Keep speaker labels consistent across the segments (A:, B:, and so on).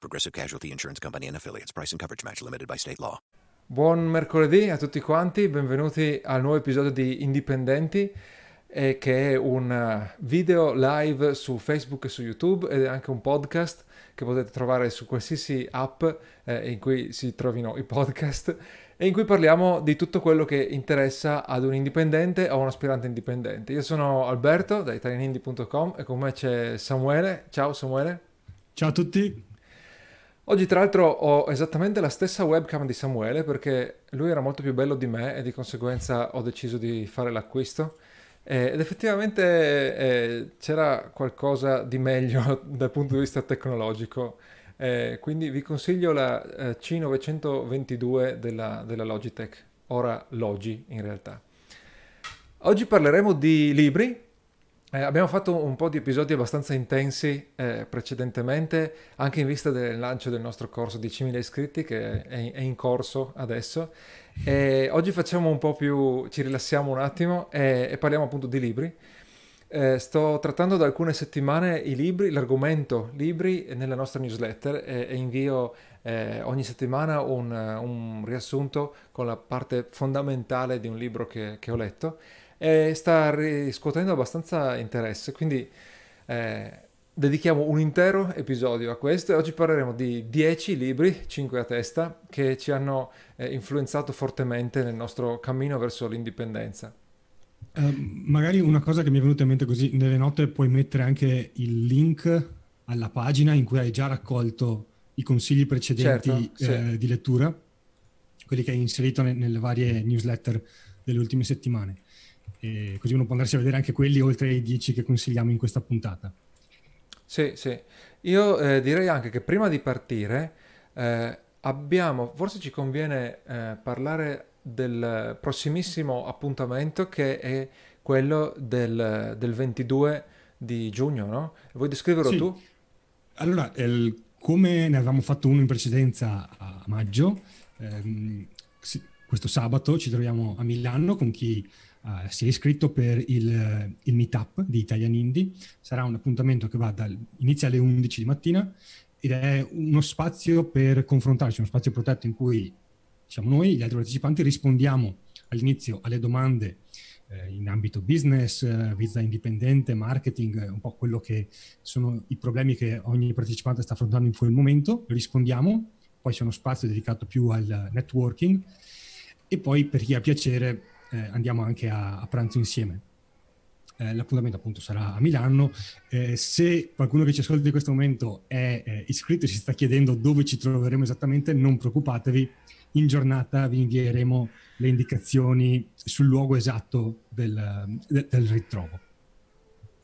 A: Progressive Casualty Insurance Company and affiliates. Price and coverage match limited by state law.
B: Buon mercoledì a tutti quanti, benvenuti al nuovo episodio di Indipendenti, eh, che è un eh, video live su Facebook e su YouTube ed è anche un podcast che potete trovare su qualsiasi app eh, in cui si trovino i podcast e in cui parliamo di tutto quello che interessa ad un indipendente o un aspirante indipendente. Io sono Alberto da italianindie.com e con me c'è Samuele. Ciao Samuele.
C: Ciao a tutti.
B: Oggi tra l'altro ho esattamente la stessa webcam di Samuele perché lui era molto più bello di me e di conseguenza ho deciso di fare l'acquisto ed effettivamente eh, c'era qualcosa di meglio dal punto di vista tecnologico. Eh, quindi vi consiglio la eh, C922 della, della Logitech, ora Logi in realtà. Oggi parleremo di libri, eh, abbiamo fatto un po' di episodi abbastanza intensi eh, precedentemente, anche in vista del lancio del nostro corso 10.000 iscritti che è, è in corso adesso. E oggi facciamo un po' più, ci rilassiamo un attimo e, e parliamo appunto di libri. Eh, sto trattando da alcune settimane i libri, l'argomento libri nella nostra newsletter e, e invio eh, ogni settimana un, un, riassunto con la parte fondamentale di un libro che, che ho letto e sta riscuotendo abbastanza interesse, quindi eh, dedichiamo un intero episodio a questo e oggi parleremo di 10 libri, 5 a testa, che ci hanno eh, influenzato fortemente nel nostro cammino verso l'indipendenza.
C: Uh, magari una cosa che mi è venuta in mente così, nelle note puoi mettere anche il link alla pagina in cui hai già raccolto i consigli precedenti certo, eh, sì. di lettura, quelli che hai inserito ne- nelle varie newsletter delle ultime settimane e così uno può andarsi a vedere anche quelli oltre ai 10 che consigliamo in questa puntata.
B: Sì, sì. Io eh, direi anche che prima di partire eh, abbiamo, forse ci conviene eh, parlare del prossimissimo appuntamento che è quello del, del 22 di giugno, no? Vuoi descriverlo
C: sì.
B: tu?
C: Allora, il, come ne avevamo fatto uno in precedenza a maggio, ehm, questo sabato ci troviamo a Milano con chi uh, si è iscritto per il, il meetup di Italian Indie. Sarà un appuntamento che va dal, inizia alle 11 di mattina ed è uno spazio per confrontarci, uno spazio protetto in cui siamo noi, gli altri partecipanti, rispondiamo all'inizio alle domande eh, in ambito business, eh, vita indipendente, marketing, un po' quello che sono i problemi che ogni partecipante sta affrontando in quel momento, rispondiamo, poi c'è uno spazio dedicato più al networking e poi per chi ha piacere eh, andiamo anche a, a pranzo insieme. Eh, l'appuntamento appunto sarà a Milano. Eh, se qualcuno che ci ascolta in questo momento è eh, iscritto e si sta chiedendo dove ci troveremo esattamente, non preoccupatevi, in giornata vi invieremo le indicazioni sul luogo esatto del, del, del ritrovo.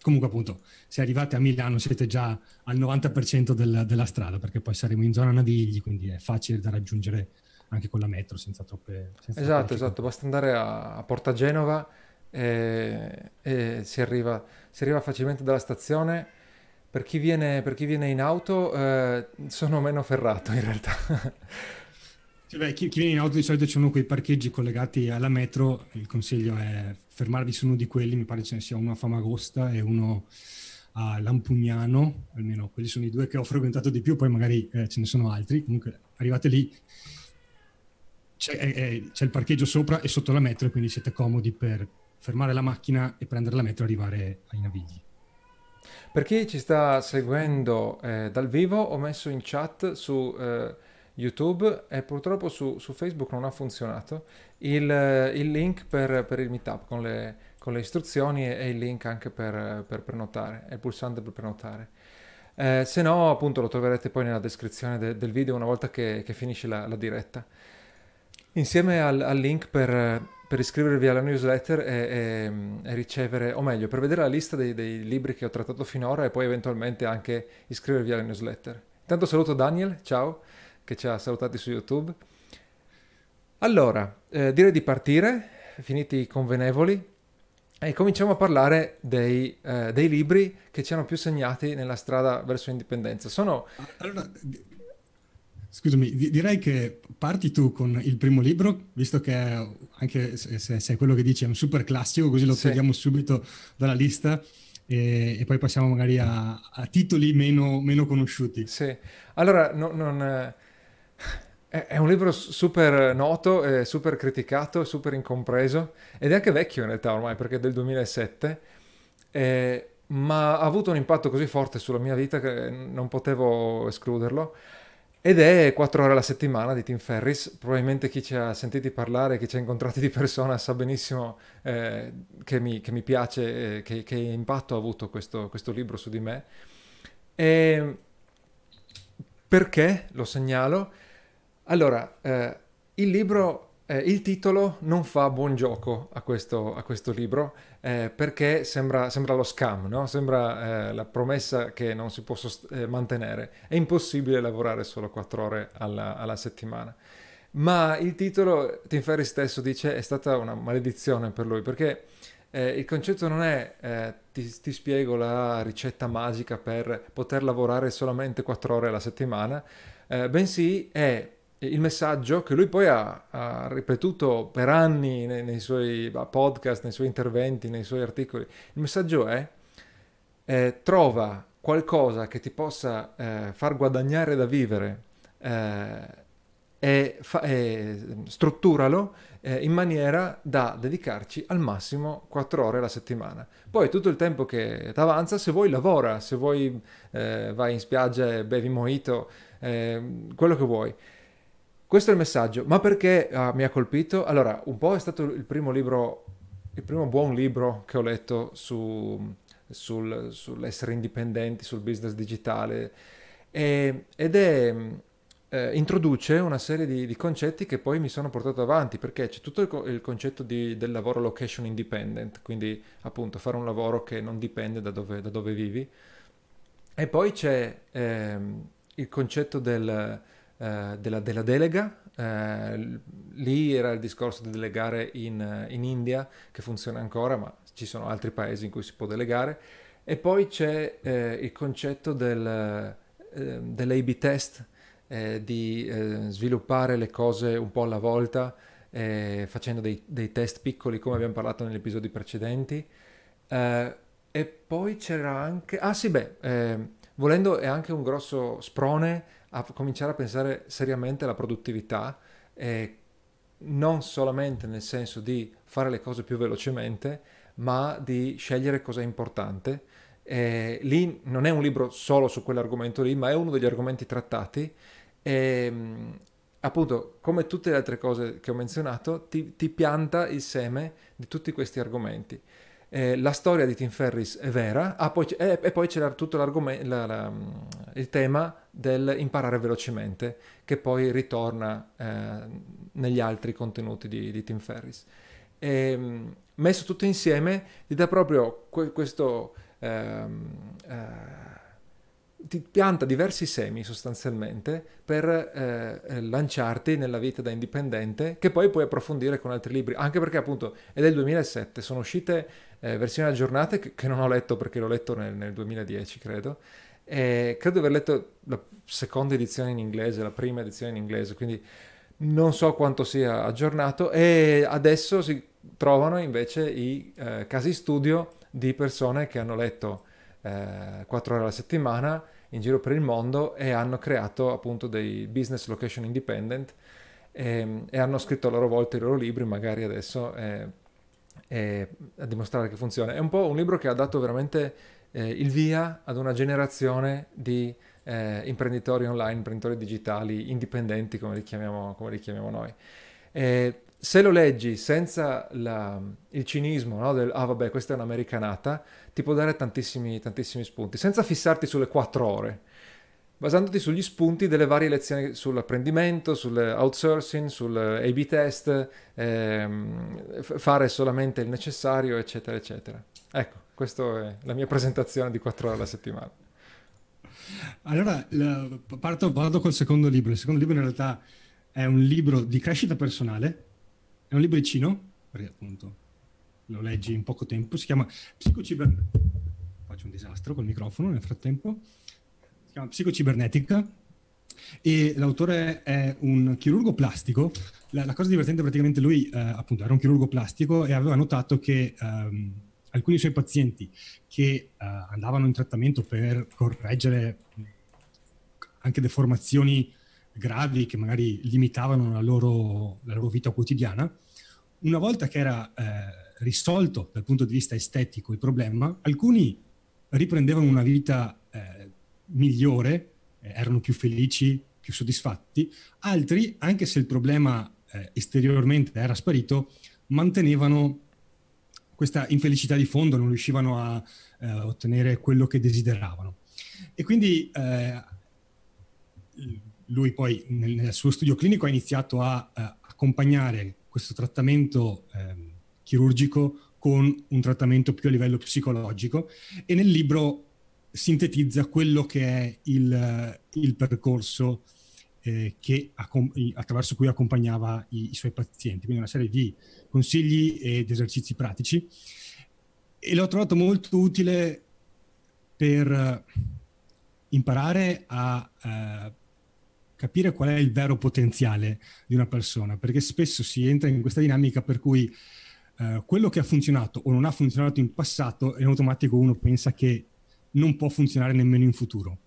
C: Comunque appunto, se arrivate a Milano siete già al 90% del, della strada, perché poi saremo in zona Navigli, quindi è facile da raggiungere anche con la metro senza troppe... Senza
B: esatto, esatto, basta andare a, a Porta Genova e, e si, arriva, si, arriva, facilmente dalla stazione. Per chi viene, per chi viene in auto eh, sono meno ferrato in realtà.
C: Sì, beh, chi, chi, viene in auto di solito ci sono quei parcheggi collegati alla metro, il consiglio è fermarvi su uno di quelli, mi pare ce ne sia uno a Famagosta e uno a Lampugnano, almeno quelli sono i due che ho frequentato di più, poi magari eh, ce ne sono altri, comunque arrivate lì, c'è, è, c'è, il parcheggio sopra e sotto la metro, quindi siete comodi per fermare la macchina e prendere la metro e arrivare ai Navigli.
B: Per chi ci sta seguendo eh, dal vivo, ho messo in chat su eh, YouTube e purtroppo su, su, Facebook non ha funzionato il, eh, il link per, per, il meetup con le, con le istruzioni e, e, il link anche per, per prenotare, il pulsante per prenotare. Eh, se no, appunto, lo troverete poi nella descrizione de, del video una volta che, che finisce la, la diretta. Insieme al, al link per, per, iscrivervi alla newsletter e, e, e, ricevere, o meglio, per vedere la lista dei, dei, libri che ho trattato finora e poi eventualmente anche iscrivervi alla newsletter. Intanto saluto Daniel, ciao, che ci ha salutati su YouTube. Allora, eh, direi di partire, finiti i convenevoli, e cominciamo a parlare dei, eh, dei, libri che ci hanno più segnati nella strada verso l'indipendenza. Sono...
C: Allora, scusami, direi che parti tu con il primo libro, visto che anche se, se è quello che dici è un super classico, così lo sì. togliamo subito dalla lista. E, e, poi passiamo magari a, a titoli meno, meno, conosciuti.
B: Sì, allora no, non, è un libro super noto, super criticato, super incompreso ed è anche vecchio in realtà ormai perché è del 2007, eh, ma ha avuto un impatto così forte sulla mia vita che non potevo escluderlo. Ed è 4 ore alla settimana di Tim Ferris. Probabilmente chi ci ha sentiti parlare, chi ci ha incontrati di persona sa benissimo eh, che, mi, che, mi, piace, eh, che, che, impatto ha avuto questo, questo libro su di me. E perché lo segnalo? Allora, eh, il libro, eh, il titolo non fa buon gioco a questo, a questo libro eh, perché sembra, sembra, lo scam, no? sembra eh, la promessa che non si può sost- eh, mantenere. È impossibile lavorare solo quattro ore alla, alla settimana. Ma il titolo, Tim Ferry stesso dice, è stata una maledizione per lui perché eh, il concetto non è eh, ti, ti, spiego la ricetta magica per poter lavorare solamente 4 ore alla settimana, bensì è il messaggio che lui poi ha, ha ripetuto per anni nei, nei, suoi podcast, nei suoi interventi, nei suoi articoli. Il messaggio è eh, trova qualcosa che ti possa eh, far guadagnare da vivere eh, e, fa, e, strutturalo eh, in maniera da dedicarci al massimo 4 ore alla settimana. Poi tutto il tempo che ti avanza, se vuoi lavora, se vuoi eh, vai in spiaggia e bevi mojito, eh, quello che vuoi. Questo è il messaggio. Ma perché uh, mi ha colpito? Allora, un po' è stato il primo libro, il primo buon libro che ho letto su, sul, sull'essere indipendenti, sul business digitale. E, ed è, eh, introduce una serie di, di, concetti che poi mi sono portato avanti, perché c'è tutto il, il concetto di, del lavoro location independent, quindi appunto fare un lavoro che non dipende da dove, da dove vivi. E poi c'è eh, il concetto del eh, della, della, delega. Eh, lì era il discorso di delegare in, in, India, che funziona ancora, ma ci sono altri paesi in cui si può delegare. E poi c'è eh, il concetto del, eh, dell'A-B test, eh, di sviluppare le cose un po' alla volta, facendo dei, dei, test piccoli, come abbiamo parlato negli episodi precedenti. e poi c'era anche... Ah sì, beh, volendo è anche un grosso sprone a cominciare a pensare seriamente alla produttività, eh, non solamente nel senso di fare le cose più velocemente, ma di scegliere cosa è importante. Eh, lì non è un libro solo su quell'argomento lì, ma è uno degli argomenti trattati. E, appunto, come tutte le altre cose che ho menzionato, ti, ti pianta il seme di tutti questi argomenti eh, la storia di Tim Ferris è vera, ah, poi e, e, poi c'era tutto la, la, il tema del imparare velocemente, che poi ritorna eh, negli altri contenuti di, di Tim Ferris. E, ehm, messo tutto insieme ti dà proprio questo... Ehm, eh, ti pianta diversi semi sostanzialmente per eh, eh, lanciarti nella vita da indipendente che poi puoi approfondire con altri libri anche perché appunto è del 2007 sono uscite eh, versioni aggiornate che, che, non ho letto perché l'ho letto nel, nel 2010 credo. E credo di aver letto la seconda edizione in inglese la prima edizione in inglese quindi non so quanto sia aggiornato. E adesso si trovano invece i eh, casi studio di persone che hanno letto eh, 4 ore alla settimana in giro per il mondo e hanno creato appunto dei business location independent e, ehm, e hanno scritto a loro volta i loro libri, magari adesso eh, eh, a dimostrare che funziona. È un po' un libro che ha dato veramente eh, il via ad una generazione di eh, imprenditori online, imprenditori digitali indipendenti, come li chiamiamo, come li chiamiamo noi. E se lo leggi senza la, il cinismo no, del ah vabbè questa è un'americanata, ti può dare tantissimi, tantissimi spunti, senza fissarti sulle quattro ore, basandoti sugli spunti delle varie lezioni sull'apprendimento, sull'outsourcing, sull'A-B test, ehm, fare solamente il necessario, eccetera, eccetera. Ecco, questa è la mia presentazione di quattro ore alla settimana.
C: Allora, parto, parto col secondo libro. Il secondo libro in realtà è un libro di crescita personale, è un libricino, perché appunto lo leggi in poco tempo, si chiama Psicocibernetica. Faccio un disastro col microfono nel frattempo. Chiama Psicocibernetica e l'autore è un chirurgo plastico. La, la cosa divertente praticamente lui eh, appunto era un chirurgo plastico e aveva notato che ehm, alcuni suoi pazienti che eh, andavano in trattamento per correggere anche deformazioni gravi che magari limitavano la loro, la loro vita quotidiana, una volta che era eh, risolto dal punto di vista estetico il problema, alcuni riprendevano una vita eh, migliore, eh, erano più felici, più soddisfatti, altri, anche se il problema eh, esteriormente era sparito, mantenevano questa infelicità di fondo, non riuscivano a eh, ottenere quello che desideravano. E quindi eh, lui poi nel, nel, suo studio clinico ha iniziato a, a accompagnare questo trattamento ehm, chirurgico con un trattamento più a livello psicologico e nel libro sintetizza quello che è il, il percorso eh, che, attraverso cui accompagnava i, i, suoi pazienti, quindi una serie di consigli ed esercizi pratici. E l'ho trovato molto utile per imparare a uh, capire qual è il vero potenziale di una persona, perché spesso si entra in questa dinamica per cui eh, quello che ha funzionato o non ha funzionato in passato, in automatico uno pensa che non può funzionare nemmeno in futuro.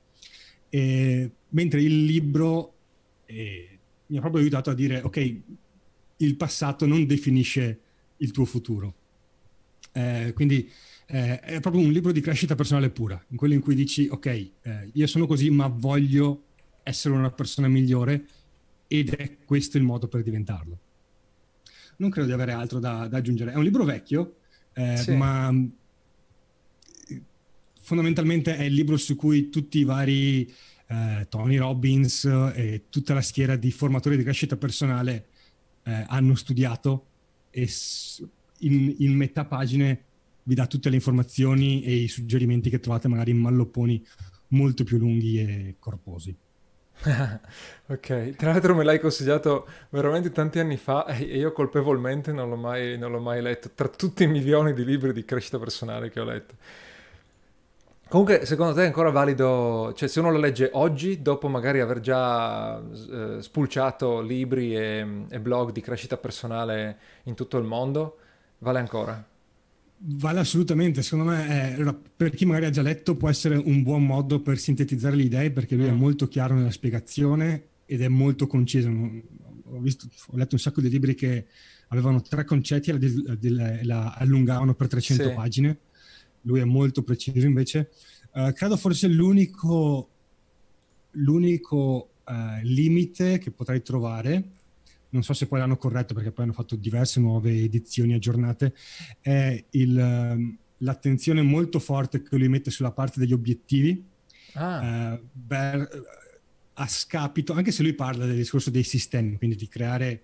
C: E, mentre il libro eh, mi ha proprio aiutato a dire, ok, il passato non definisce il tuo futuro. Eh, quindi eh, è proprio un libro di crescita personale pura, in quello in cui dici, ok, eh, io sono così, ma voglio essere una persona migliore ed è questo il modo per diventarlo non credo di avere altro da, da aggiungere. È un libro vecchio, eh, sì. ma fondamentalmente è il libro su cui tutti i vari eh, Tony Robbins e tutta la schiera di formatori di crescita personale eh, hanno studiato e in, in metà pagine vi dà tutte le informazioni e i suggerimenti che trovate magari in mallopponi molto più lunghi e corposi.
B: ok, tra l'altro me l'hai consigliato veramente tanti anni fa e io colpevolmente non l'ho, mai, non l'ho mai letto, tra tutti i milioni di libri di crescita personale che ho letto. Comunque, secondo te è ancora valido, cioè se uno lo legge oggi, dopo magari aver già eh, spulciato libri e, e blog di crescita personale in tutto il mondo, vale ancora?
C: Vale assolutamente, secondo me è, per chi magari ha già letto può essere un buon modo per sintetizzare le idee perché lui mm. è molto chiaro nella spiegazione ed è molto conciso. Ho, visto, ho letto un sacco di libri che avevano tre concetti e la, la, allungavano per 300 sì. pagine, lui è molto preciso invece. Uh, credo forse l'unico, l'unico uh, limite che potrei trovare non so se poi l'hanno corretto perché poi hanno fatto diverse nuove edizioni aggiornate, è il, ehm, l'attenzione molto forte che lui mette sulla parte degli obiettivi, ah. eh, per, a scapito, anche se lui parla del discorso dei sistemi, quindi di creare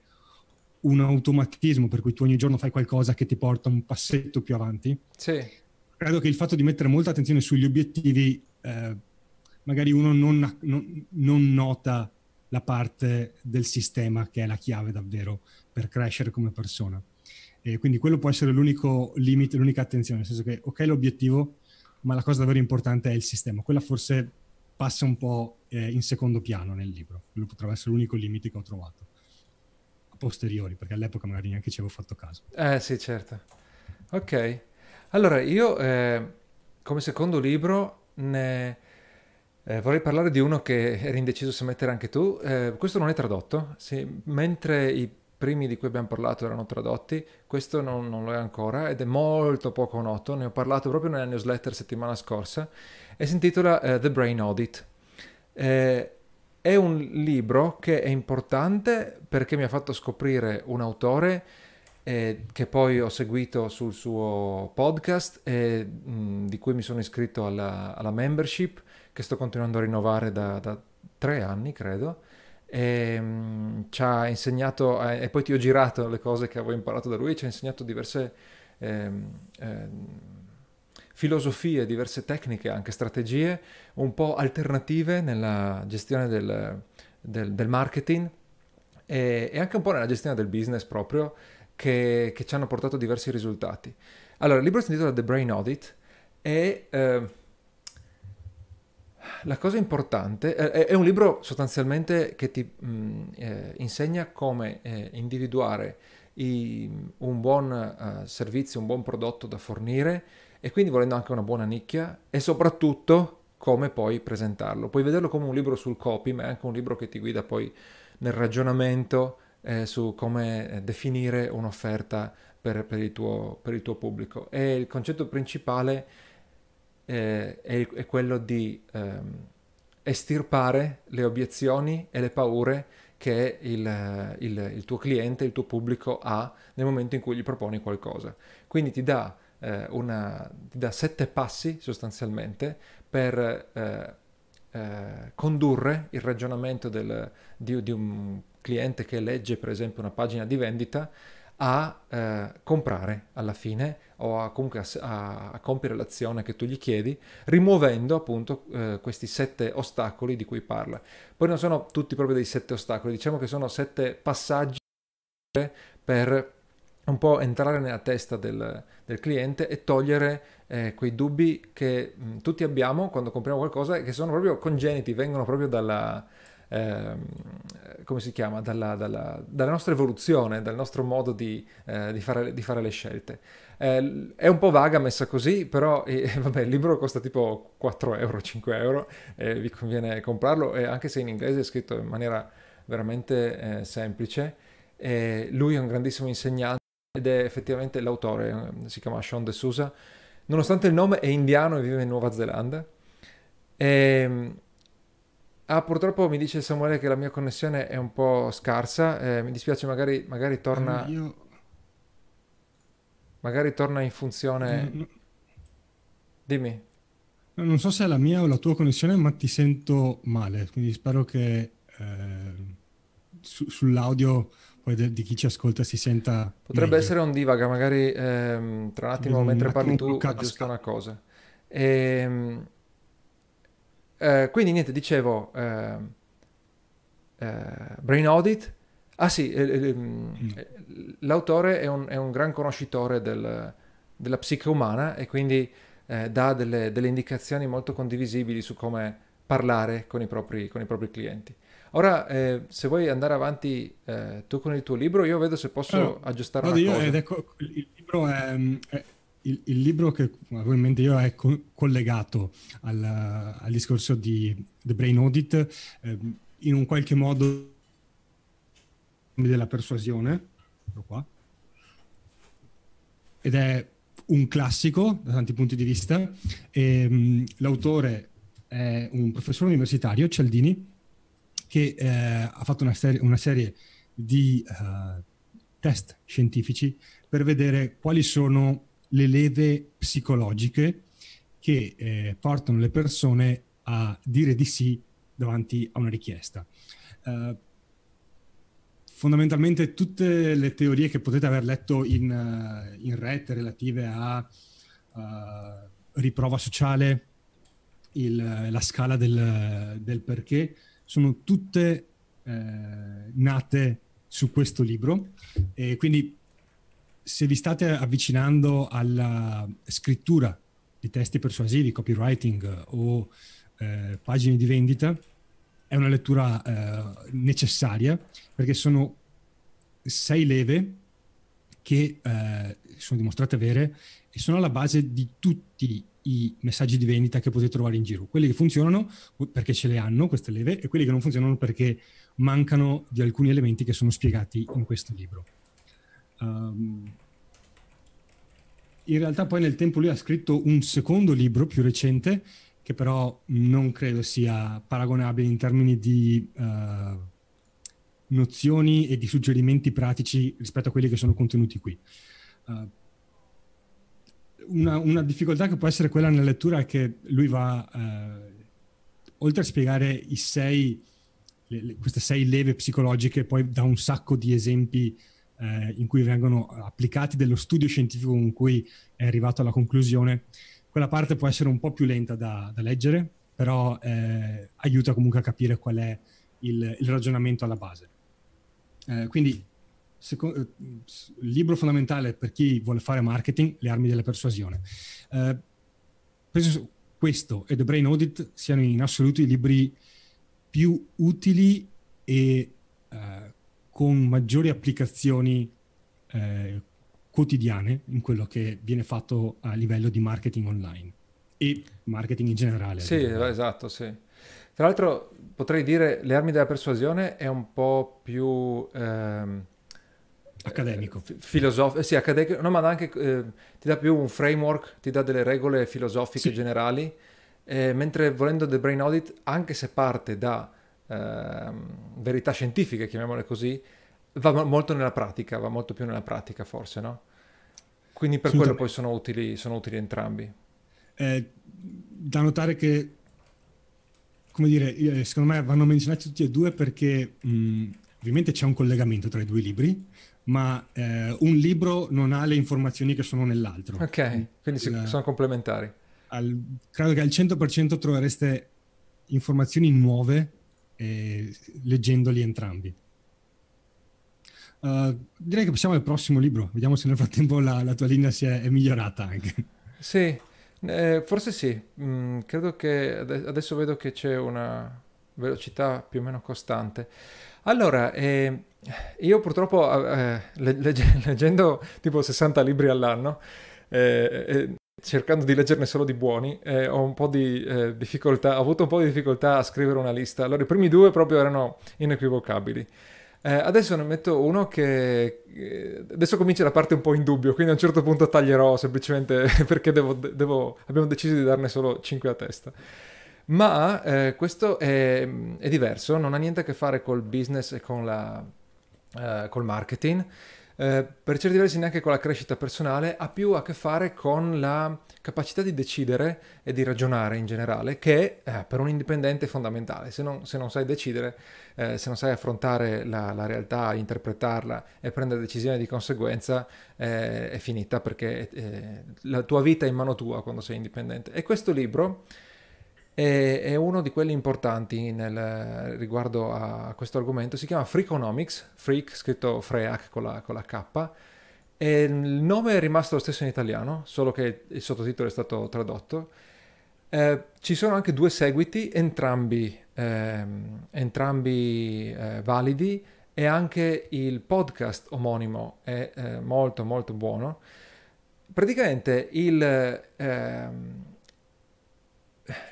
C: un automatismo per cui tu ogni giorno fai qualcosa che ti porta un passetto più avanti.
B: Sì.
C: Credo che il fatto di mettere molta attenzione sugli obiettivi, eh, magari uno non, non, non nota la parte del sistema che è la chiave davvero per crescere come persona. E quindi quello può essere l'unico limite, l'unica attenzione, nel senso che ok l'obiettivo, ma la cosa davvero importante è il sistema. Quella forse passa un po' eh, in secondo piano nel libro. Quello potrebbe essere l'unico limite che ho trovato. A posteriori, perché all'epoca magari neanche ci avevo fatto caso.
B: Eh sì, certo. Ok. Allora, io eh, come secondo libro ne eh, vorrei parlare di uno che eri indeciso se mettere anche tu. Eh, questo non è tradotto, sì, mentre i primi di cui abbiamo parlato erano tradotti, questo non, non, lo è ancora ed è molto poco noto. Ne ho parlato proprio nella newsletter settimana scorsa e si intitola uh, The Brain Audit. Eh, è un libro che è importante perché mi ha fatto scoprire un autore eh, che poi ho seguito sul suo podcast e mh, di cui mi sono iscritto alla, alla membership che sto continuando a rinnovare da, da tre anni, credo. E, um, ci ha insegnato, eh, e poi ti ho girato le cose che avevo imparato da lui, ci ha insegnato diverse eh, eh, filosofie, diverse tecniche, anche strategie un po' alternative nella gestione del, del, del marketing e, e, anche un po' nella gestione del business proprio che, che, ci hanno portato diversi risultati. Allora, il libro si intitola The Brain Audit e eh, la cosa importante è, è, un libro sostanzialmente che ti mh, eh, insegna come eh, individuare i, un buon uh, servizio, un buon prodotto da fornire e quindi volendo anche una buona nicchia e soprattutto come poi presentarlo. Puoi vederlo come un libro sul copy, ma è anche un libro che ti guida poi nel ragionamento eh, su come eh, definire un'offerta per, per, il tuo, per, il tuo, pubblico. E il concetto principale eh, è, è, quello di ehm, estirpare le obiezioni e le paure che il, il, il, tuo cliente, il tuo pubblico ha nel momento in cui gli proponi qualcosa. Quindi ti dà, eh, una, ti dà sette passi sostanzialmente per eh, eh, condurre il ragionamento del, di, di, un cliente che legge per esempio una pagina di vendita a eh, comprare alla fine o a, comunque a, a, compiere l'azione che tu gli chiedi, rimuovendo appunto eh, questi sette ostacoli di cui parla. Poi non sono tutti proprio dei sette ostacoli, diciamo che sono sette passaggi per un po' entrare nella testa del, del cliente e togliere eh, quei dubbi che mh, tutti abbiamo quando compriamo qualcosa e che sono proprio congeniti, vengono proprio dalla, eh, come si chiama, dalla, dalla, dalla, nostra evoluzione, dal nostro modo di, eh, di, fare, di fare, le scelte. Eh, è un po' vaga messa così, però eh, vabbè, il libro costa tipo 4 euro, 5 euro, vi conviene comprarlo, e anche se in inglese è scritto in maniera veramente eh, semplice. lui è un grandissimo insegnante ed è effettivamente l'autore, eh, si chiama Sean De Sousa, nonostante il nome è indiano e vive in Nuova Zelanda. E, ehm, ah, purtroppo mi dice Samuele che la mia connessione è un po' scarsa, eh, mi dispiace, magari, magari torna... Io... Magari torna in funzione... No, no. Dimmi.
C: Non so se è la mia o la tua connessione, ma ti sento male, quindi spero che eh, su, sull'audio poi di chi ci ascolta si senta.
B: Potrebbe
C: meglio.
B: essere un divaga, magari ehm, tra un attimo, un mentre attimo parli tu, aggiusta una cosa. Ehm, eh, quindi niente, dicevo, eh, eh, Brain Audit. Ah sì, mm. l'autore è un, è un, gran conoscitore del, della psiche umana e quindi eh, dà delle, delle indicazioni molto condivisibili su come parlare con i propri, con i propri clienti. Ora, eh, se vuoi andare avanti eh, tu con il tuo libro, io vedo se posso allora, aggiustare una cosa.
C: Ed ecco, il libro è, è il, il, libro che ovviamente io è co- collegato al, al, discorso di The Brain Audit, eh, in un qualche modo della persuasione, qua, ed è un classico da tanti punti di vista. E, um, l'autore è un professore universitario, Cialdini, che eh, ha fatto una, serie, una serie di uh, test scientifici per vedere quali sono le leve psicologiche che eh, portano le persone a dire di sì davanti a una richiesta. Uh, fondamentalmente tutte le teorie che potete aver letto in, uh, in rete relative a uh, riprova sociale, il, la scala del, del perché, sono tutte nate su questo libro e quindi se vi state avvicinando alla scrittura di testi persuasivi, copywriting o eh, pagine di vendita, è una lettura eh, necessaria perché sono sei leve che eh, sono dimostrate vere e sono alla base di tutti i messaggi di vendita che potete trovare in giro. Quelli che funzionano perché ce le hanno queste leve e quelli che non funzionano perché mancano di alcuni elementi che sono spiegati in questo libro. Um, in realtà poi nel tempo lui ha scritto un secondo libro più recente che però non credo sia paragonabile in termini di uh, nozioni e di suggerimenti pratici rispetto a quelli che sono contenuti qui. Uh, una, una, difficoltà che può essere quella nella lettura è che lui va, eh, oltre a spiegare sei, le, le, queste sei leve psicologiche, poi dà un sacco di esempi eh, in cui vengono applicati dello studio scientifico con cui è arrivato alla conclusione. Quella parte può essere un po' più lenta da, da leggere, però eh, aiuta comunque a capire qual è il, il ragionamento alla base. Eh, quindi secondo, eh, il libro fondamentale per chi vuole fare marketing, le armi della persuasione. Eh, penso questo e The Brain Audit siano in assoluto i libri più utili e eh, con maggiori applicazioni eh, quotidiane in quello che viene fatto a livello di marketing online e marketing in generale.
B: Sì, esatto, sì. Tra l'altro potrei dire le armi della persuasione è un po' più... Ehm,
C: accademico.
B: F- filosofico, eh, sì, accademico, no, ma anche eh, ti dà più un framework, ti dà delle regole filosofiche sì. generali, eh, mentre volendo The Brain Audit, anche se parte da ehm, verità scientifiche, chiamiamole così, va molto nella pratica, va molto più nella pratica forse, no? Quindi per quello poi sono utili, sono utili entrambi.
C: Eh, da notare che, come dire, secondo me vanno menzionati tutti e due perché mh, ovviamente c'è un collegamento tra i due libri, ma eh, un libro non ha le informazioni che sono nell'altro.
B: Ok, quindi Il, sono complementari.
C: Al, credo che al 100% trovereste informazioni nuove eh, leggendoli entrambi. Uh, direi che passiamo al prossimo libro, vediamo se nel frattempo la, la tua linea si è, è migliorata anche.
B: Sì, eh, forse sì, mm, credo che adesso vedo che c'è una velocità più o meno costante. Allora, eh, io purtroppo eh, legge, leggendo tipo 60 libri all'anno, eh, cercando di leggerne solo di buoni, eh, ho un po' di eh, difficoltà, ho avuto un po' di difficoltà a scrivere una lista. Allora, i primi due proprio erano inequivocabili. Eh, adesso ne metto uno che eh, adesso comincia la parte un po' in dubbio, quindi a un certo punto taglierò semplicemente perché devo, devo, abbiamo deciso di darne solo 5 a testa. Ma eh, questo è, è, diverso, non ha niente a che fare col business e con la, eh, col marketing eh, per certi versi neanche con la crescita personale, ha più a che fare con la capacità di decidere e di ragionare in generale, che eh, per un indipendente è fondamentale. Se non, se non sai decidere, eh, se non sai affrontare la, la, realtà, interpretarla e prendere decisioni di conseguenza, eh, è finita perché eh, la tua vita è in mano tua quando sei indipendente. E questo libro è, è uno di quelli importanti nel, riguardo a questo argomento. Si chiama Freakonomics, Freak scritto Freak con la, con la K. E il nome è rimasto lo stesso in italiano, solo che il sottotitolo è stato tradotto. Eh, ci sono anche due seguiti, entrambi, eh, entrambi eh, validi, e anche il podcast omonimo è eh, molto molto buono. Praticamente il ehm,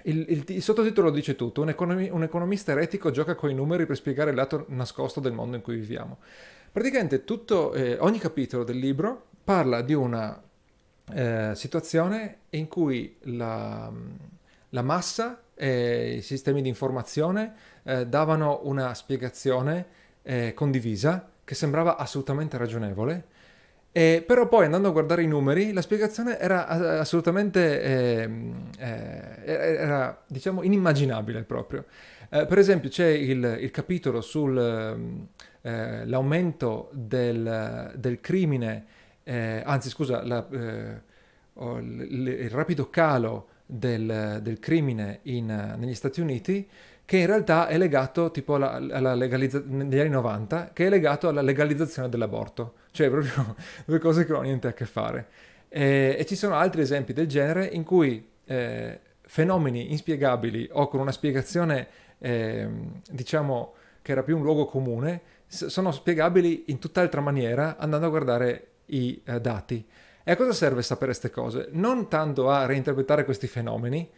B: il, il, il, sottotitolo dice tutto, un, economi, un, economista eretico gioca con i numeri per spiegare il lato nascosto del mondo in cui viviamo. Praticamente tutto, eh, ogni capitolo del libro parla di una eh, situazione in cui la, la, massa e i sistemi di informazione eh, davano una spiegazione eh, condivisa che sembrava assolutamente ragionevole eh, però poi andando a guardare i numeri, la spiegazione era assolutamente eh, eh, era, diciamo, inimmaginabile proprio. Eh, per esempio c'è il, il capitolo sull'aumento ehm, del, del, crimine, eh, anzi scusa, la, eh, il, il, rapido calo del, del crimine in, negli Stati Uniti che in realtà è legato tipo alla, alla legalizzazione negli anni 90, che è legato alla legalizzazione dell'aborto, cioè proprio due cose che non hanno niente a che fare. E, e ci sono altri esempi del genere in cui eh, fenomeni inspiegabili o con una spiegazione, eh, diciamo, che era più un luogo comune, sono spiegabili in tutt'altra maniera andando a guardare i eh, dati. E a cosa serve sapere queste cose? Non tanto a reinterpretare questi fenomeni,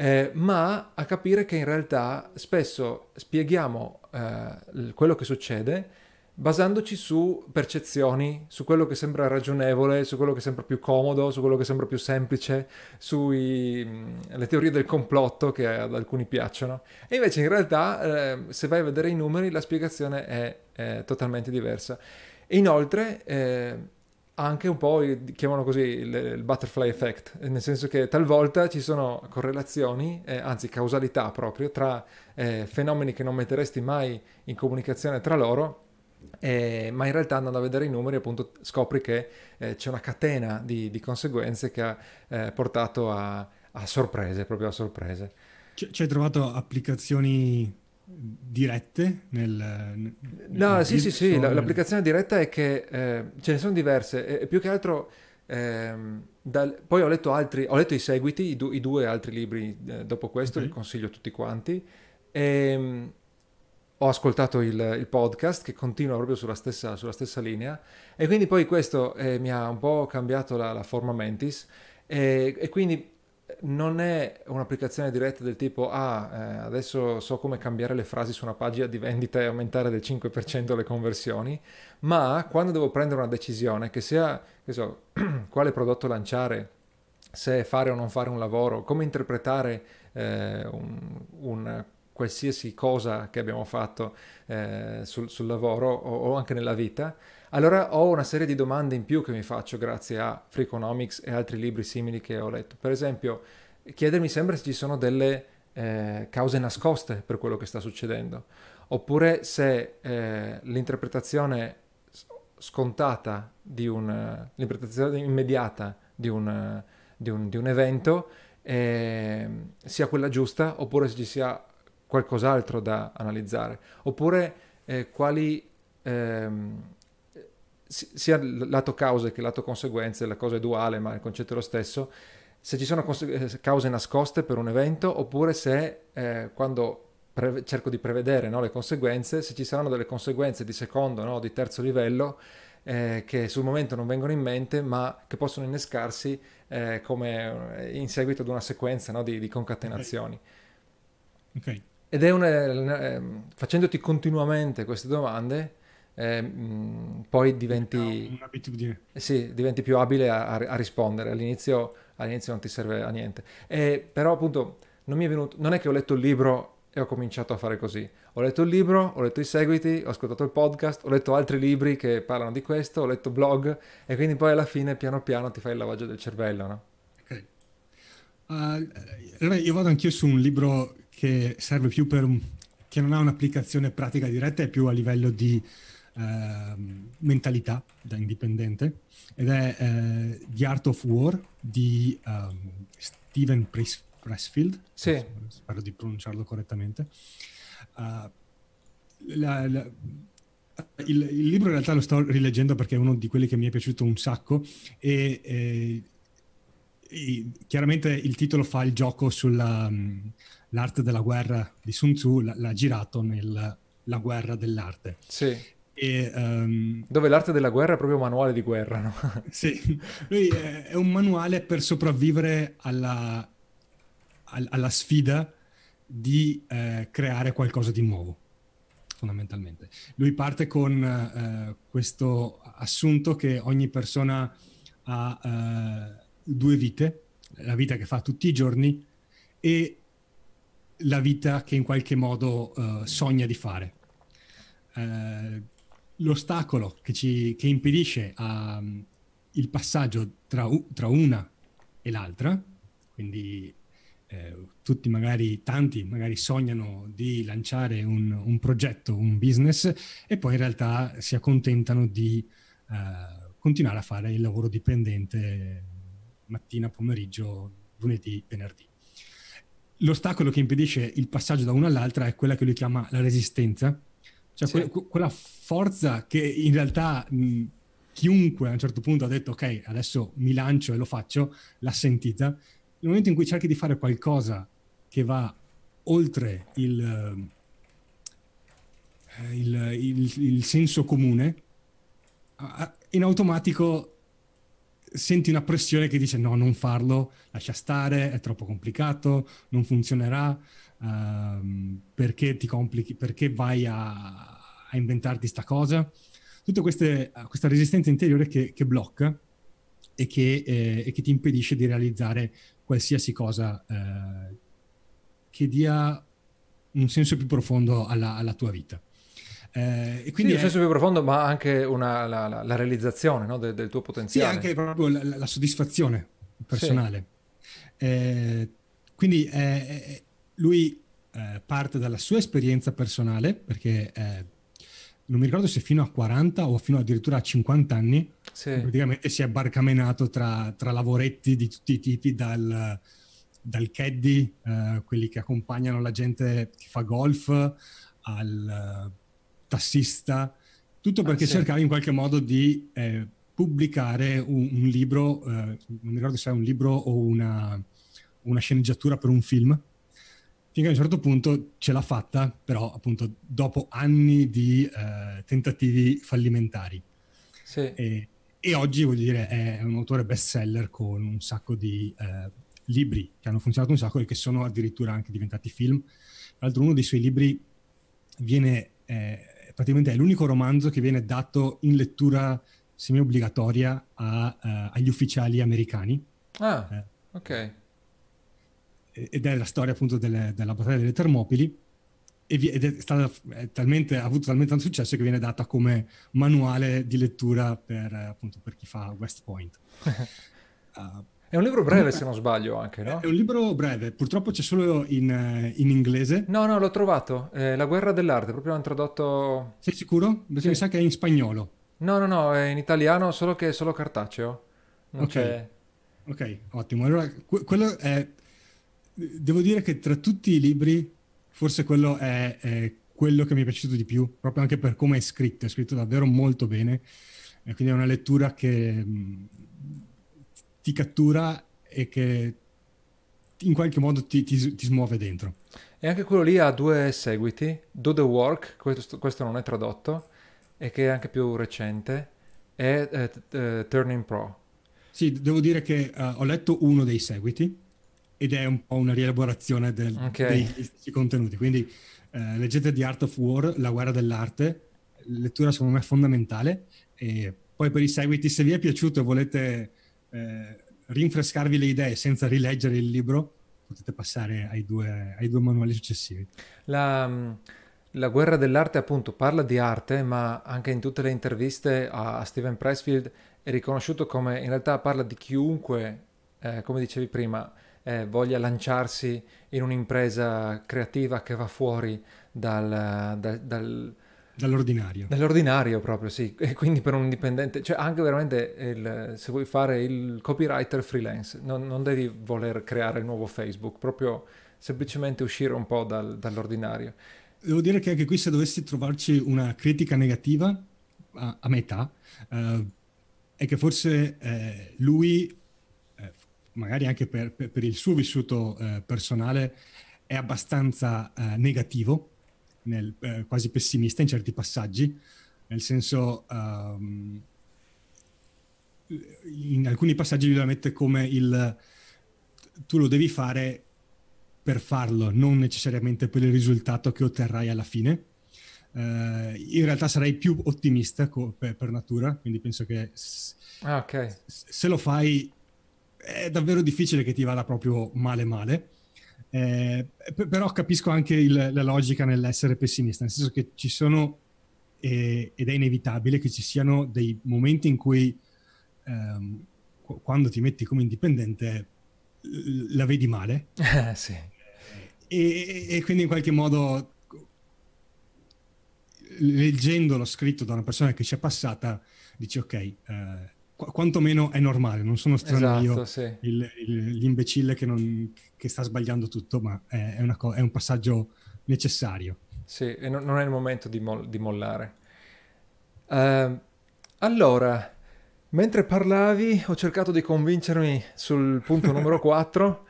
B: eh, ma a capire che in realtà spesso spieghiamo eh, quello che succede basandoci su percezioni, su quello che sembra ragionevole, su quello che sembra più comodo, su quello che sembra più semplice, sulle teorie del complotto che ad alcuni piacciono. E invece in realtà eh, se vai a vedere i numeri la spiegazione è, è totalmente diversa. E inoltre eh, anche un po', chiamano così, il, il, butterfly effect, nel senso che talvolta ci sono correlazioni, eh, anzi causalità proprio, tra eh, fenomeni che non metteresti mai in comunicazione tra loro, eh, ma in realtà andando a vedere i numeri appunto scopri che eh, c'è una catena di, di conseguenze che ha eh, portato a, a, sorprese, proprio a sorprese.
C: Ci hai trovato applicazioni dirette nel... nel
B: no, sì, sì, sì, l'applicazione diretta è che eh, ce ne sono diverse e, più che altro... Ehm, dal, poi ho letto altri, ho letto i seguiti, i, du, i due altri libri eh, dopo questo, okay. li consiglio tutti quanti. E, ehm, ho ascoltato il, il, podcast che continua proprio sulla stessa, sulla stessa linea e quindi poi questo eh, mi ha un po' cambiato la, la forma mentis e, e, quindi non è un'applicazione diretta del tipo ah eh, adesso so come cambiare le frasi su una pagina di vendita e aumentare del 5% le conversioni ma quando devo prendere una decisione che sia che so, quale prodotto lanciare se fare o non fare un lavoro come interpretare eh, un, un qualsiasi cosa che abbiamo fatto eh, sul, sul, lavoro o, o, anche nella vita, allora ho una serie di domande in più che mi faccio grazie a Freakonomics e altri libri simili che ho letto. Per esempio, chiedermi sempre se ci sono delle eh, cause nascoste per quello che sta succedendo, oppure se eh, l'interpretazione scontata di un, l'interpretazione immediata di un, di un, di un evento eh, sia quella giusta oppure se ci sia qualcos'altro da analizzare, oppure eh, quali ehm, sia lato cause che lato conseguenze, la cosa è duale ma il concetto è lo stesso, se ci sono cons- eh, cause nascoste per un evento oppure se eh, quando pre- cerco di prevedere no, le conseguenze, se ci saranno delle conseguenze di secondo o no, di terzo livello eh, che sul momento non vengono in mente ma che possono innescarsi eh, come eh, in seguito ad una sequenza no, di, di, concatenazioni.
C: Ok.
B: Ed è una, eh, facendoti continuamente queste domande, eh, mh, poi diventi,
C: un'abitudine.
B: Sì, diventi più abile a, a rispondere. All'inizio, all'inizio, non ti serve a niente. E, però, appunto, non mi è venuto. Non è che ho letto il libro e ho cominciato a fare così. Ho letto il libro, ho letto i seguiti, ho ascoltato il podcast, ho letto altri libri che parlano di questo, ho letto blog e quindi poi alla fine, piano piano, ti fai il lavaggio del cervello, no?
C: Ok. Uh, io vado anch'io su un libro che serve più per che non ha un'applicazione pratica diretta, è più a livello di eh, mentalità da indipendente ed è eh, The Art of War di um, Steven Press- Pressfield.
B: Sì.
C: Spero di pronunciarlo correttamente. Uh, la, la, il, il, libro in realtà lo sto rileggendo perché è uno di quelli che mi è piaciuto un sacco e, e, e chiaramente il titolo fa il gioco sulla... Um, l'arte della guerra di Sun Tzu l'ha girato nella guerra dell'arte.
B: Sì.
C: E, um,
B: Dove l'arte della guerra è proprio un manuale di guerra, no?
C: sì, lui è, è, un manuale per sopravvivere alla, al, alla sfida di eh, creare qualcosa di nuovo, fondamentalmente. Lui parte con eh, questo assunto che ogni persona ha eh, due vite, la vita che fa tutti i giorni e la vita che in qualche modo uh, sogna di fare. Uh, l'ostacolo che, ci, che impedisce um, il passaggio tra, tra, una e l'altra, quindi eh, tutti magari, tanti magari sognano di lanciare un, un, progetto, un business e poi in realtà si accontentano di uh, continuare a fare il lavoro dipendente mattina, pomeriggio, lunedì, venerdì. L'ostacolo che impedisce il passaggio da una all'altra è quella che lui chiama la resistenza, cioè sì. que- quella forza che in realtà mh, chiunque a un certo punto ha detto ok, adesso mi lancio e lo faccio, l'ha sentita. Nel momento in cui cerchi di fare qualcosa che va oltre il, il, il, il senso comune, in automatico senti una pressione che dice no, non farlo, lascia stare, è troppo complicato, non funzionerà, uh, perché ti complichi, perché vai a, a inventarti sta cosa. Tutta queste, questa resistenza interiore che, che blocca e che, eh, e che, ti impedisce di realizzare qualsiasi cosa eh, che dia un senso più profondo alla, alla tua vita.
B: Eh, e quindi sì, è... senso più profondo, ma anche una, la, la, la, realizzazione no? del, del, tuo potenziale.
C: Sì, anche proprio la, la soddisfazione personale. Sì. Eh, quindi eh, lui eh, parte dalla sua esperienza personale, perché eh, non mi ricordo se fino a 40 o fino addirittura a 50 anni, sì. praticamente si è barcamenato tra, tra lavoretti di tutti i tipi, dal, dal caddy, uh, quelli che accompagnano la gente che fa golf, al uh, tassista, tutto perché ah, sì. cercava in qualche modo di eh, pubblicare un, un libro, eh, non mi ricordo se è un libro o una, una sceneggiatura per un film, finché a un certo punto ce l'ha fatta, però appunto dopo anni di eh, tentativi fallimentari. Sì. E, e, oggi, voglio dire, è un autore best seller con un sacco di eh, libri che hanno funzionato un sacco e che sono addirittura anche diventati film. Tra l'altro uno dei suoi libri viene, eh, praticamente è l'unico romanzo che viene dato in lettura semi-obbligatoria a, uh, agli ufficiali americani.
B: Ah, eh, ok.
C: Ed è la storia appunto delle, della battaglia delle Termopili ed è stata è talmente, ha avuto talmente tanto successo che viene data come manuale di lettura per, appunto, per chi fa West Point.
B: uh, È un libro breve, se non sbaglio, anche, no?
C: È un libro breve, purtroppo c'è solo in, eh, in inglese.
B: No, no, l'ho trovato. Eh, La guerra dell'arte, proprio l'ho introdotto.
C: Sei sicuro? Perché sì. mi sa che è in spagnolo.
B: No, no, no, è in italiano, solo che è solo cartaceo. Non
C: ok, c'è... ok, ottimo. Allora, que- quello è... Devo dire che tra tutti i libri, forse quello è, è, quello che mi è piaciuto di più, proprio anche per come è scritto. È scritto davvero molto bene. E quindi è una lettura che ti cattura e che in qualche modo ti, ti, ti, smuove dentro.
B: E anche quello lì ha due seguiti, Do the Work, questo, questo non è tradotto, e che è anche più recente, e uh, Turning Pro.
C: Sì, devo dire che uh, ho letto uno dei seguiti ed è un po' una rielaborazione del, okay. dei contenuti, quindi uh, leggete The Art of War, La guerra dell'arte, lettura secondo me fondamentale, e poi per i seguiti se vi è piaciuto e volete eh, rinfrescarvi le idee senza rileggere il libro, potete passare ai due, ai due manuali successivi.
B: La, la, guerra dell'arte appunto parla di arte, ma anche in tutte le interviste a, a Steven Pressfield è riconosciuto come in realtà parla di chiunque, eh, come dicevi prima, eh, voglia lanciarsi in un'impresa creativa che va fuori dal, dal, dal
C: Dall'ordinario.
B: Dall'ordinario proprio, sì. E quindi per un indipendente, cioè anche veramente il, se vuoi fare il copywriter freelance, non, non, devi voler creare il nuovo Facebook, proprio semplicemente uscire un po' dal, dall'ordinario.
C: Devo dire che anche qui se dovessi trovarci una critica negativa a, a metà, eh, è che forse eh, lui, magari anche per, per, per, il suo vissuto eh, personale, è abbastanza eh, negativo nel, eh, quasi pessimista in certi passaggi, nel senso um, in alcuni passaggi lui la mette come il tu lo devi fare per farlo, non necessariamente per il risultato che otterrai alla fine. Uh, in realtà sarei più ottimista co- per, per, natura, quindi penso che s-
B: ah, okay.
C: se lo fai è davvero difficile che ti vada proprio male male. Eh, però capisco anche il, la logica nell'essere pessimista, nel senso che ci sono, eh, ed è inevitabile che ci siano dei momenti in cui ehm, quando ti metti come indipendente la vedi male.
B: Eh, sì.
C: e, e, quindi in qualche modo leggendolo scritto da una persona che ci è passata dici ok, eh, qu- quantomeno è normale, non sono strano esatto, io, sì. il, il, l'imbecille che, non, che, sta sbagliando tutto, ma è, è, co- è, un passaggio necessario.
B: Sì, e non, non è il momento di, mo- di mollare. Uh, allora, mentre parlavi ho cercato di convincermi sul punto numero 4.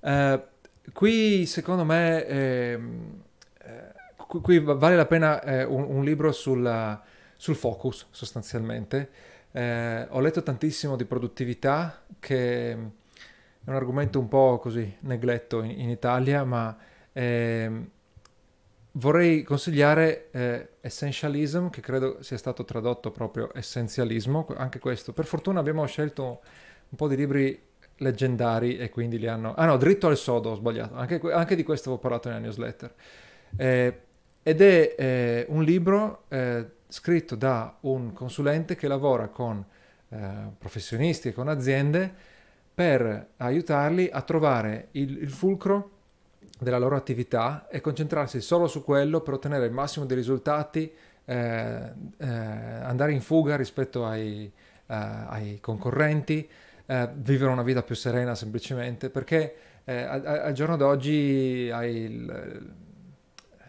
B: Uh, eh, qui secondo me eh, qui, qui, vale la pena eh, un, un, libro sulla, sul focus sostanzialmente eh, ho letto tantissimo di produttività, che è un argomento un po' così negletto in, in Italia, ma eh, vorrei consigliare eh, Essentialism, che credo sia stato tradotto proprio essenzialismo, anche questo. Per fortuna abbiamo scelto un po' di libri leggendari e quindi li hanno... Ah no, Dritto al Sodo, ho sbagliato, anche, anche di questo avevo parlato nella newsletter. Eh, ed è eh, un libro eh, scritto da un consulente che lavora con eh, professionisti e con aziende per aiutarli a trovare il, il, fulcro della loro attività e concentrarsi solo su quello per ottenere il massimo dei risultati, eh, eh, andare in fuga rispetto ai, eh, ai concorrenti, eh, vivere una vita più serena semplicemente, perché eh, al giorno d'oggi hai, il,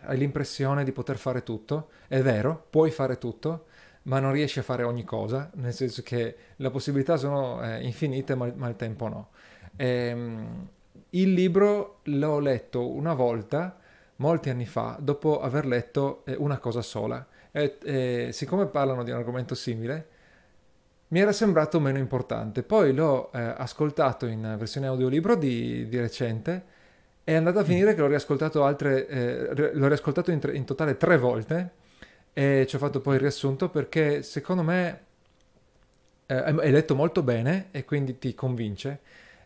B: hai l'impressione di poter fare tutto, è vero, puoi fare tutto, ma non riesci a fare ogni cosa, nel senso che le possibilità sono eh, infinite, ma, ma, il tempo no. E, ehm, il libro l'ho letto una volta, molti anni fa, dopo aver letto eh, una cosa sola. E, e, siccome parlano di un argomento simile, mi era sembrato meno importante. Poi l'ho eh, ascoltato in versione audiolibro di, di recente. È andata a finire che l'ho riascoltato, altre, eh, l'ho riascoltato in, tre, in, totale tre volte e ci ho fatto poi il riassunto perché secondo me eh, è letto molto bene e quindi ti convince,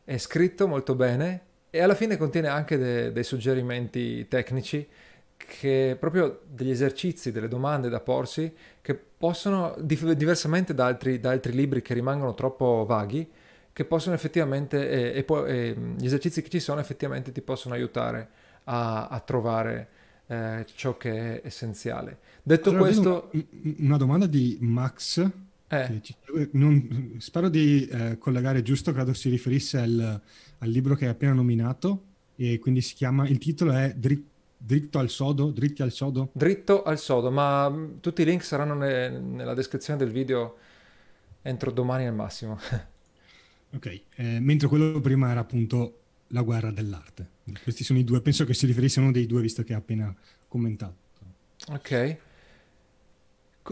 B: è scritto molto bene e alla fine contiene anche de- dei suggerimenti tecnici che proprio degli esercizi, delle domande da porsi che possono, diversamente da altri, da altri, libri che rimangono troppo vaghi, che possono effettivamente, e, e poi, e, gli esercizi che ci sono effettivamente ti possono aiutare a, a trovare eh, ciò che è essenziale. Detto allora, questo...
C: Una, una, domanda di Max. Eh. Ci, non, spero di eh, collegare giusto, credo si riferisse al, al libro che hai appena nominato e quindi si chiama, il titolo è Dritto Dritto al sodo? Dritti al sodo?
B: Dritto al sodo, ma tutti i link saranno ne, nella descrizione del video entro domani al massimo.
C: ok, eh, mentre quello prima era appunto la guerra dell'arte. Questi sono i due, penso che si riferisse a uno dei due visto che ha appena commentato.
B: Ok.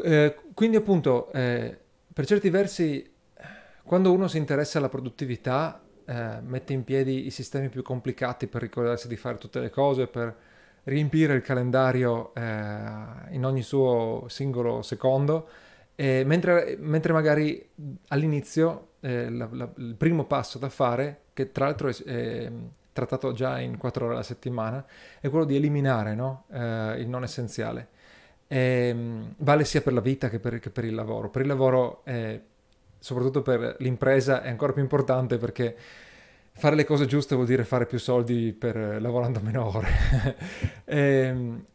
B: Eh, quindi appunto, eh, per certi versi, quando uno si interessa alla produttività, eh, mette in piedi i sistemi più complicati per ricordarsi di fare tutte le cose, per riempire il calendario eh, in ogni suo singolo secondo, mentre, mentre, magari all'inizio eh, la, la, il primo passo da fare, che tra l'altro è, è, trattato già in quattro ore alla settimana, è quello di eliminare no? eh, il non essenziale. Ehm, vale sia per la vita che per, che per il lavoro. Per il lavoro, soprattutto per l'impresa, è ancora più importante perché fare le cose giuste vuol dire fare più soldi per, eh, lavorando meno ore. e, ehm,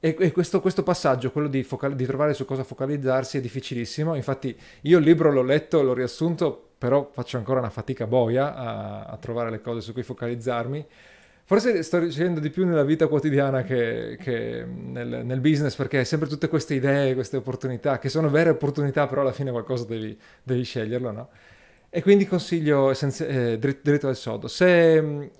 B: e, e questo, questo, passaggio, quello di, focal- di, trovare su cosa focalizzarsi, è difficilissimo. Infatti, io il libro l'ho letto, l'ho riassunto, però faccio ancora una fatica boia a, a trovare le cose su cui focalizzarmi. Forse sto ricevendo di più nella vita quotidiana che, che nel, nel, business, perché sempre tutte queste idee, queste opportunità, che sono vere opportunità, però alla fine qualcosa devi, devi sceglierlo, no? E quindi consiglio essenzi- eh, dritto, dritto al sodo. Se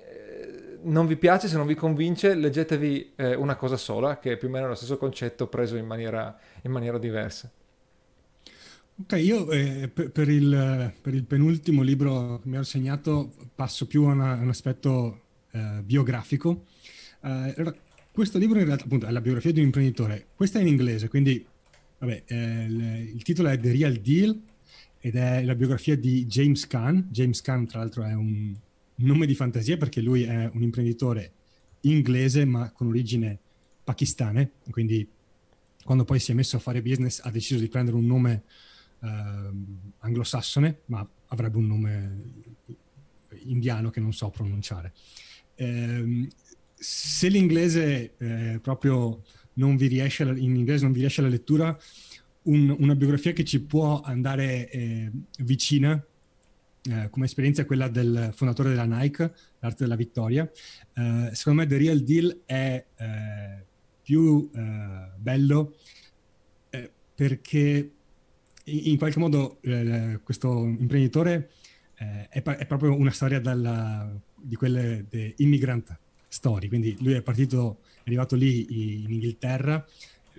B: non vi piace, se non vi convince, leggetevi eh, una cosa sola, che è più o meno lo stesso concetto preso in maniera, in maniera diversa.
C: Ok, io eh, per, per, il, per, il, penultimo libro che mi ho segnato passo più a, una, a un aspetto eh, biografico. Eh, questo libro in realtà appunto, è la biografia di un imprenditore. Questa è in inglese, quindi vabbè, il, il titolo è The Real Deal ed è la biografia di James Kahn. James Kahn, tra l'altro, è un nome di fantasia perché lui è un imprenditore inglese ma con origine pakistane, quindi quando poi si è messo a fare business ha deciso di prendere un nome eh, anglosassone, ma avrebbe un nome indiano che non so pronunciare. Eh, se l'inglese eh, proprio non vi riesce, in inglese non vi riesce la lettura, un, una biografia che ci può andare eh, vicina eh, come esperienza quella del fondatore della Nike, l'arte della vittoria. Eh, secondo me The Real Deal è eh, più eh, bello eh, perché in, qualche modo questo imprenditore è, è, proprio una storia dalla, di quelle de immigrant story, quindi lui è partito, è arrivato lì in Inghilterra,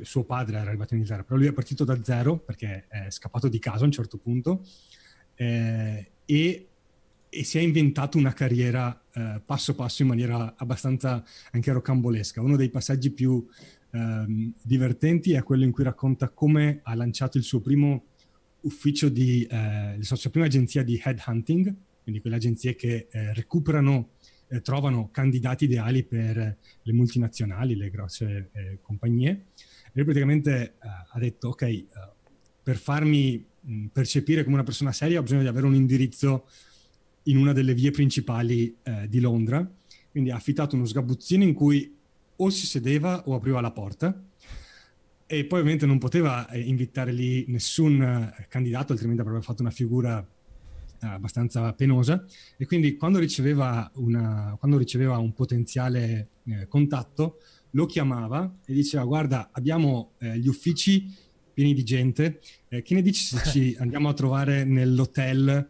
C: suo padre era arrivato in Inghilterra, però lui è partito da zero perché è scappato di casa a un certo punto e, e, si è inventato una carriera eh, passo passo in maniera abbastanza anche rocambolesca. Uno dei passaggi più eh, divertenti è quello in cui racconta come ha lanciato il suo primo ufficio di, eh, la sua prima agenzia di headhunting, quindi quelle agenzie che eh, recuperano eh, trovano candidati ideali per le multinazionali, le grosse eh, compagnie lui praticamente uh, ha detto, ok, uh, per farmi percepire come una persona seria ho bisogno di avere un indirizzo in una delle vie principali uh, di Londra, quindi ha affittato uno sgabuzzino in cui o si sedeva o apriva la porta e poi ovviamente non poteva eh, invitare lì nessun candidato, altrimenti avrebbe fatto una figura abbastanza penosa. E quindi quando riceveva, una, quando riceveva un potenziale eh, contatto lo chiamava e diceva guarda abbiamo eh, gli uffici pieni di gente, eh, che ne dici se ci andiamo a trovare nell'hotel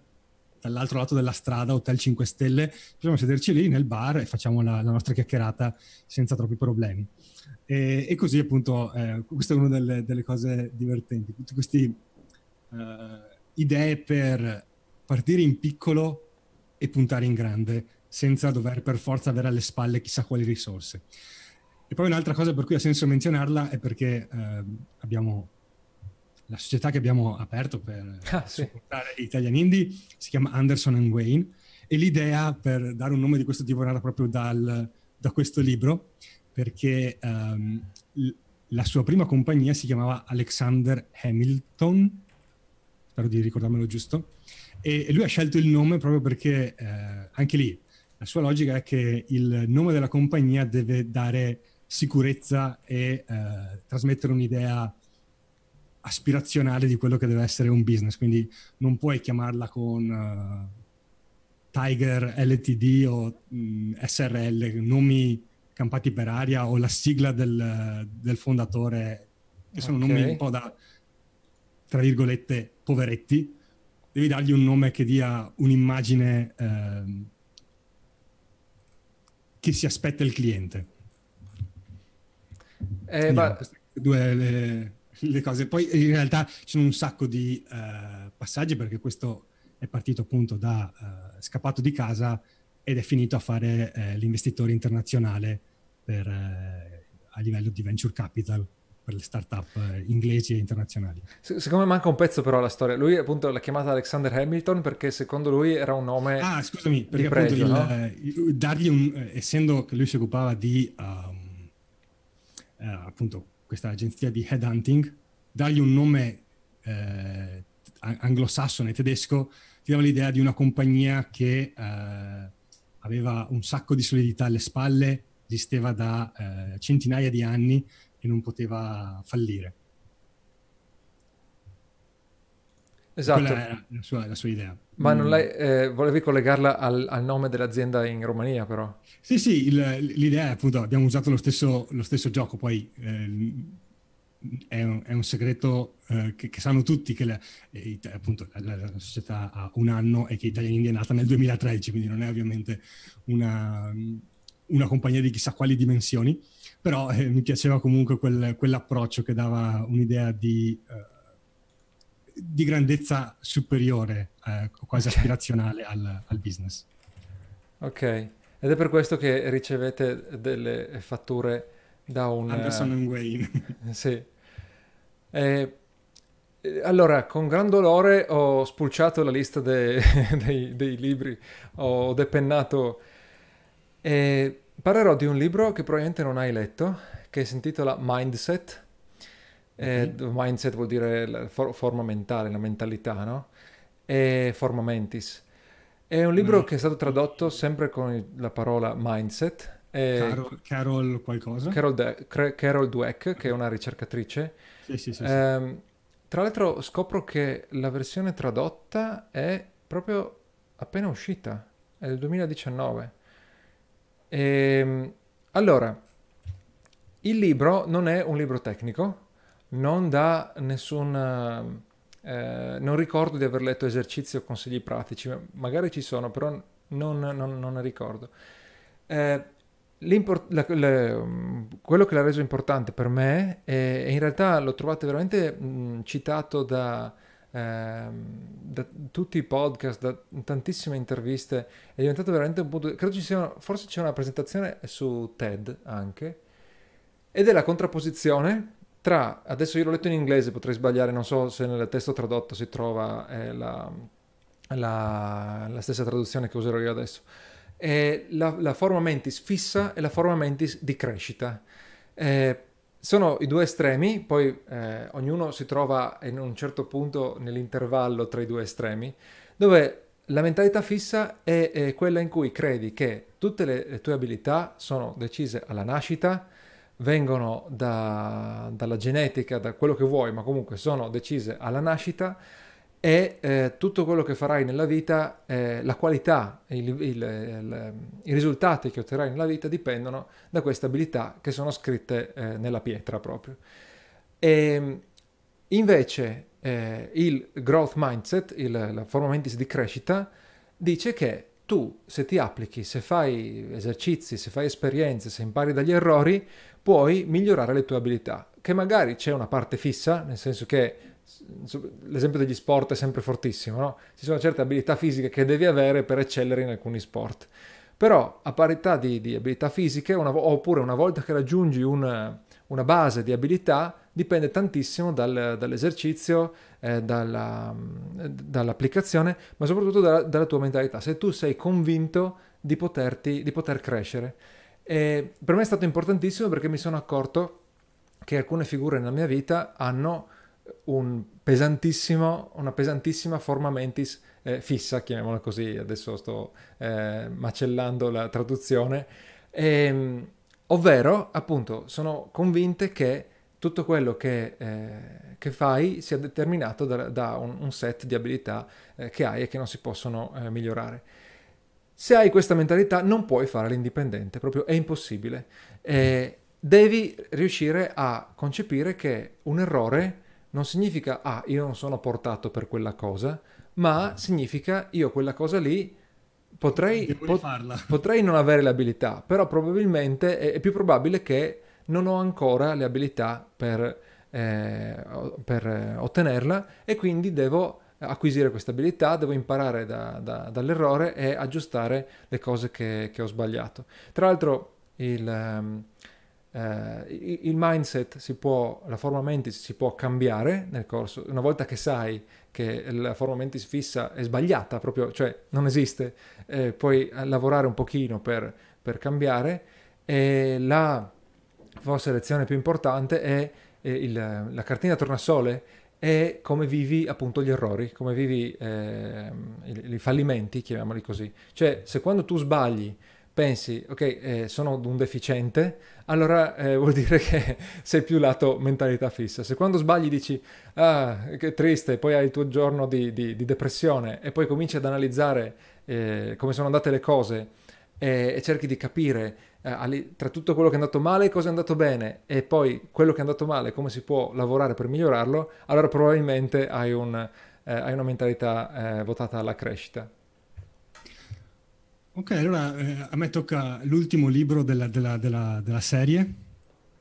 C: dall'altro lato della strada, Hotel 5 Stelle, possiamo sederci lì nel bar e facciamo la, la nostra chiacchierata senza troppi problemi. E, e così appunto, eh, questa è una delle, delle, cose divertenti, tutte queste uh, idee per partire in piccolo e puntare in grande, senza dover per forza avere alle spalle chissà quali risorse. E poi un'altra cosa per cui ha senso menzionarla è perché eh, abbiamo la società che abbiamo aperto per ah, sì. supportare Italian Indie si chiama Anderson Wayne e l'idea per dare un nome di questo tipo è nata proprio dal, da questo libro perché um, la sua prima compagnia si chiamava Alexander Hamilton, spero di ricordarmelo giusto, e, e lui ha scelto il nome proprio perché eh, anche lì la sua logica è che il nome della compagnia deve dare sicurezza e eh, trasmettere un'idea aspirazionale di quello che deve essere un business, quindi non puoi chiamarla con uh, Tiger LTD o mh, mm, SRL, nomi campati per aria o la sigla del, del fondatore, che sono okay. nomi un po' da, tra virgolette, poveretti. Devi dargli un nome che dia un'immagine eh, che si aspetta il cliente.
B: Eh, ma...
C: due le, le, cose. Poi in realtà ci sono un sacco di uh, passaggi perché questo è partito appunto da uh, scappato di casa ed è finito a fare uh, l'investitore internazionale per, a livello di venture capital per le start-up inglesi e internazionali.
B: Secondo me manca un pezzo però alla storia. Lui appunto l'ha chiamata Alexander Hamilton perché secondo lui era un nome
C: Ah, scusami, perché pregio, appunto il, no? dargli un essendo che lui si occupava di um, eh, appunto questa agenzia di headhunting, dargli un nome eh, anglosassone tedesco, ti dava l'idea di una compagnia che eh, aveva un sacco di solidità alle spalle, esisteva da eh, centinaia di anni e non poteva fallire.
B: Esatto.
C: Quella era la sua, la sua idea.
B: Ma non mm. lei, eh, volevi collegarla al, al, nome dell'azienda in Romania, però?
C: Sì, sì, il, l'idea è appunto, abbiamo usato lo stesso, lo stesso gioco, poi eh, è, un, è, un, segreto eh, che, che, sanno tutti che la, eh, appunto, la, la, società ha un anno e che Italian India è nata nel 2013, quindi non è ovviamente una, una compagnia di chissà quali dimensioni, però eh, mi piaceva comunque quel, quell'approccio che dava un'idea di eh, di grandezza superiore, eh, quasi aspirazionale al, al, business.
B: Ok, ed è per questo che ricevete delle fatture da un...
C: Anderson uh, Wayne.
B: sì. Eh, allora, con gran dolore ho spulciato la lista de, dei, dei, libri, ho depennato e parlerò di un libro che probabilmente non hai letto, che si intitola Mindset eh, mindset vuol dire la for- forma mentale, la mentalità, no? E forma mentis. È un libro mm. che è stato tradotto sempre con la parola mindset.
C: Carol, Carol, qualcosa?
B: Carol, De- Carol, Dweck, che è una ricercatrice.
C: Sì, sì, sì,
B: eh, tra l'altro scopro che la versione tradotta è proprio appena uscita, è del 2019. E, ehm, allora, il libro non è un libro tecnico, non dà nessun... Eh, non ricordo di aver letto esercizi o consigli pratici, magari ci sono, però non, non, non ne ricordo. Eh, la, le, quello che l'ha reso importante per me, e in realtà l'ho trovato veramente mh, citato da, eh, da, tutti i podcast, da tantissime interviste, è diventato veramente un punto... Credo ci sia, forse c'è una presentazione su TED anche, ed è la contrapposizione tra, adesso io l'ho letto in inglese, potrei sbagliare, non so se nel testo tradotto si trova eh, la, la, la, stessa traduzione che userò io adesso, è la, la, forma mentis fissa e la forma mentis di crescita. Eh, sono i due estremi, poi eh, ognuno si trova in un certo punto nell'intervallo tra i due estremi, dove la mentalità fissa è, è quella in cui credi che tutte le, le tue abilità sono decise alla nascita, vengono da, dalla genetica, da quello che vuoi, ma comunque sono decise alla nascita e eh, tutto quello che farai nella vita, eh, la qualità, il, il, il, i risultati che otterrai nella vita dipendono da queste abilità che sono scritte eh, nella pietra proprio. E ehm, invece eh, il growth mindset, la forma mentis di crescita, dice che tu se ti applichi, se fai esercizi, se fai esperienze, se impari dagli errori, puoi migliorare le tue abilità, che magari c'è una parte fissa, nel senso che l'esempio degli sport è sempre fortissimo, no? Ci sono certe abilità fisiche che devi avere per eccellere in alcuni sport. Però a parità di, di abilità fisiche, una, oppure una volta che raggiungi una, una base di abilità, dipende tantissimo dal, dall'esercizio, eh, dalla, dall'applicazione, ma soprattutto dalla, dalla, tua mentalità. Se tu sei convinto di, poterti, di poter crescere. E per me è stato importantissimo perché mi sono accorto che alcune figure nella mia vita hanno un una pesantissima forma mentis eh, fissa, chiamiamola così, adesso sto eh, macellando la traduzione, e, ehm, ovvero appunto sono convinte che tutto quello che, eh, che fai sia determinato da, da un, un, set di abilità eh, che hai e che non si possono eh, migliorare. Se hai questa mentalità non puoi fare l'indipendente, proprio è impossibile. devi riuscire a concepire che un errore non significa ah, io non sono portato per quella cosa, ma significa io quella cosa lì potrei, pot- potrei non avere le abilità, però probabilmente è, è, più probabile che non ho ancora le abilità per, eh, per ottenerla e quindi devo acquisire questa abilità, devo imparare da, da, dall'errore e aggiustare le cose che, che ho sbagliato. Tra l'altro il... Um, Uh, il mindset si può, la forma mentis si può cambiare nel corso, una volta che sai che la forma mentis fissa è sbagliata, proprio, cioè non esiste, eh, puoi lavorare un pochino per, per cambiare e la forse lezione più importante è, il, la cartina tornasole è come vivi appunto gli errori, come vivi eh, i, fallimenti, chiamiamoli così. Cioè se quando tu sbagli pensi, ok, eh, sono un deficiente, allora eh, vuol dire che sei più lato mentalità fissa. Se quando sbagli dici, ah, che triste, poi hai il tuo giorno di, di, di depressione e poi cominci ad analizzare eh, come sono andate le cose e, e cerchi di capire eh, tra tutto quello che è andato male e cosa è andato bene e poi quello che è andato male, come si può lavorare per migliorarlo, allora probabilmente hai, un, eh, hai una mentalità eh, votata alla crescita.
C: Ok, allora eh, a me tocca l'ultimo libro della, della, della, della serie,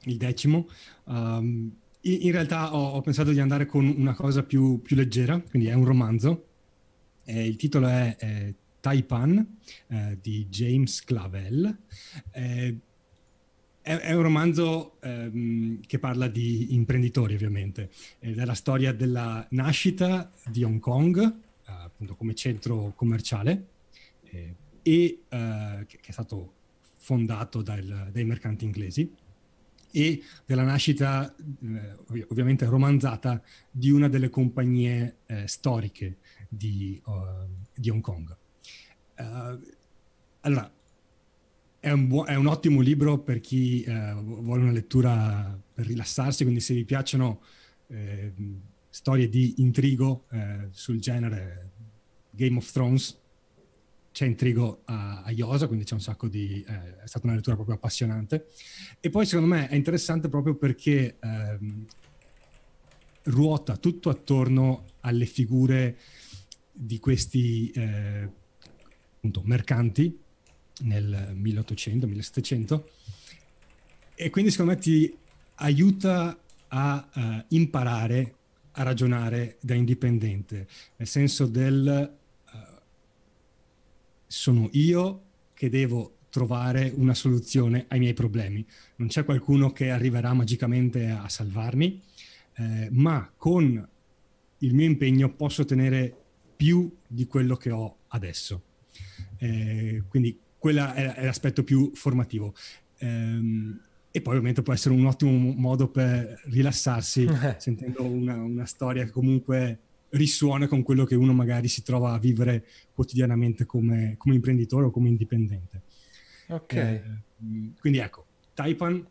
C: il decimo. Um, in, in, realtà ho, ho, pensato di andare con una cosa più, più leggera, quindi è un romanzo. Eh, il titolo è eh, Taipan eh, di James Clavel. Eh, è, un romanzo ehm, che parla di imprenditori, ovviamente, ed è la storia della nascita di Hong Kong, appunto come centro commerciale e, uh, che, che, è stato fondato dal, dai mercanti inglesi e della nascita eh, ovviamente romanzata di una delle compagnie eh, storiche di, uh, di, Hong Kong. Uh, allora, è un, buo- è un, ottimo libro per chi vuole una lettura per rilassarsi, quindi se vi piacciono storie di intrigo sul genere Game of Thrones, c'è intrigo a, a Iosa, quindi c'è un sacco di... Eh, è stata una lettura proprio appassionante. E poi secondo me è interessante proprio perché ehm, ruota tutto attorno alle figure di questi eh, appunto, mercanti nel 1800-1700 e quindi secondo me ti aiuta a uh, imparare a ragionare da indipendente, nel senso del sono io che devo trovare una soluzione ai miei problemi. Non c'è qualcuno che arriverà magicamente a salvarmi, eh, ma con il mio impegno posso ottenere più di quello che ho adesso. Eh, quindi quello è, è, l'aspetto più formativo. Eh, e poi ovviamente può essere un ottimo modo per rilassarsi sentendo una, una storia che comunque risuona con quello che uno magari si trova a vivere quotidianamente come, come imprenditore o come indipendente.
B: Ok. Eh,
C: quindi ecco, Taipan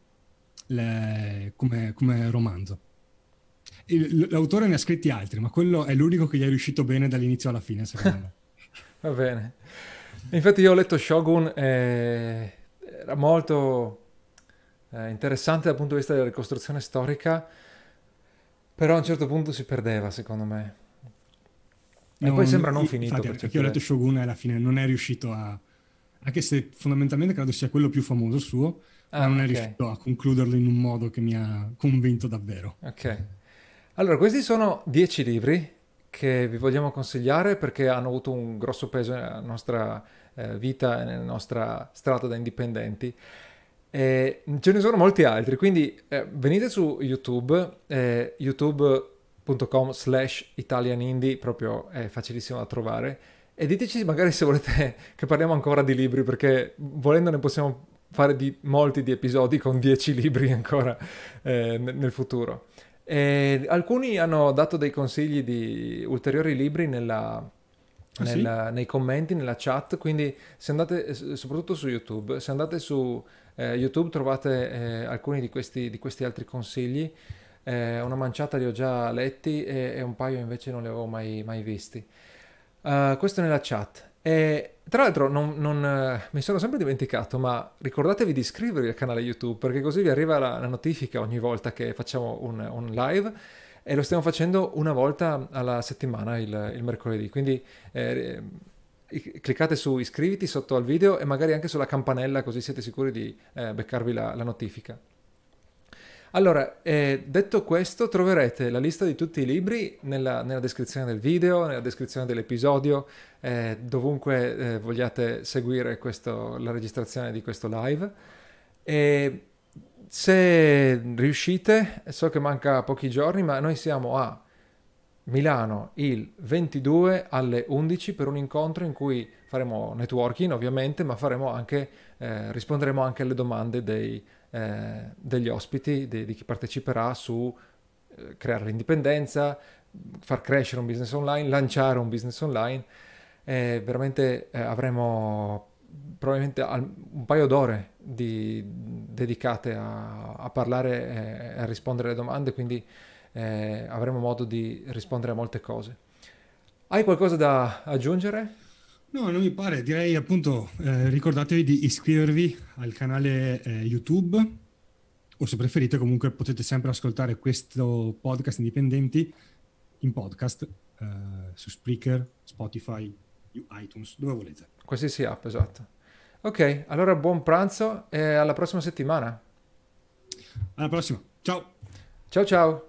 C: le, come, come, romanzo. l'autore ne ha scritti altri, ma quello è l'unico che gli è riuscito bene dall'inizio alla fine, secondo me.
B: Va bene. Infatti io ho letto Shogun e era molto eh, interessante dal punto di vista della ricostruzione storica, però a un certo punto si perdeva, secondo me. E no, poi sembra non finito.
C: Infatti, perché io ho letto Shogun e alla fine non è riuscito a... Anche se fondamentalmente credo sia quello più famoso suo, ah, ma non è okay. riuscito a concluderlo in un modo che mi ha convinto davvero.
B: Ok. Allora, questi sono dieci libri che vi vogliamo consigliare perché hanno avuto un grosso peso nella nostra eh, vita e nella nostra strada da indipendenti. E ce ne sono molti altri, quindi eh, venite su YouTube, eh, youtube.com slash italianindie, proprio è facilissimo da trovare, e diteci magari se volete che parliamo ancora di libri, perché volendo ne possiamo fare di, molti di episodi con dieci libri ancora eh, nel futuro. E alcuni hanno dato dei consigli di ulteriori libri nella, ah, nella, sì? nei commenti, nella chat, quindi se andate, soprattutto su YouTube, se andate su eh, YouTube trovate eh, alcuni di questi, di questi, altri consigli, eh, una manciata li ho già letti e, e, un paio invece non li avevo mai, mai visti. Uh, questo nella chat. E tra l'altro non, non, eh, mi sono sempre dimenticato, ma ricordatevi di iscrivervi al canale YouTube perché così vi arriva la, la notifica ogni volta che facciamo un, un, live e lo stiamo facendo una volta alla settimana il, il mercoledì. Quindi eh, cliccate su iscriviti sotto al video e magari anche sulla campanella così siete sicuri di eh, beccarvi la, la notifica. Allora, eh, detto questo, troverete la lista di tutti i libri nella, nella descrizione del video, nella descrizione dell'episodio, eh, dovunque eh, vogliate seguire questo, la registrazione di questo live. E se riuscite, so che manca pochi giorni, ma noi siamo a Milano il 22 alle 11 per un incontro in cui faremo networking ovviamente, ma faremo anche, eh, risponderemo anche alle domande dei eh, degli ospiti, di, di, chi parteciperà su eh, creare l'indipendenza, far crescere un business online, lanciare un business online. Eh, veramente avremo probabilmente un paio d'ore di, dedicate a, a parlare e a rispondere alle domande, quindi eh, avremo modo di rispondere a molte cose. Hai qualcosa da aggiungere?
C: No, non mi pare, direi appunto eh, ricordatevi di iscrivervi al canale eh, YouTube o se preferite comunque potete sempre ascoltare questo podcast indipendenti in podcast eh, su Spreaker, Spotify, iTunes, dove volete.
B: Qualsiasi app, esatto. Ok, allora buon pranzo e alla prossima settimana.
C: Alla prossima, ciao.
B: Ciao ciao.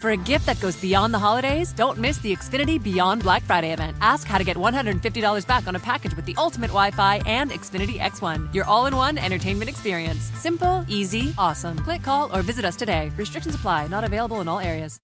D: For a gift that goes beyond the holidays, don't miss the Xfinity Beyond Black Friday event. Ask how to get $150 back on a package with the ultimate Wi Fi and Xfinity X1, your all in one entertainment experience. Simple, easy, awesome. Click, call, or visit us today. Restrictions apply, not available in all areas.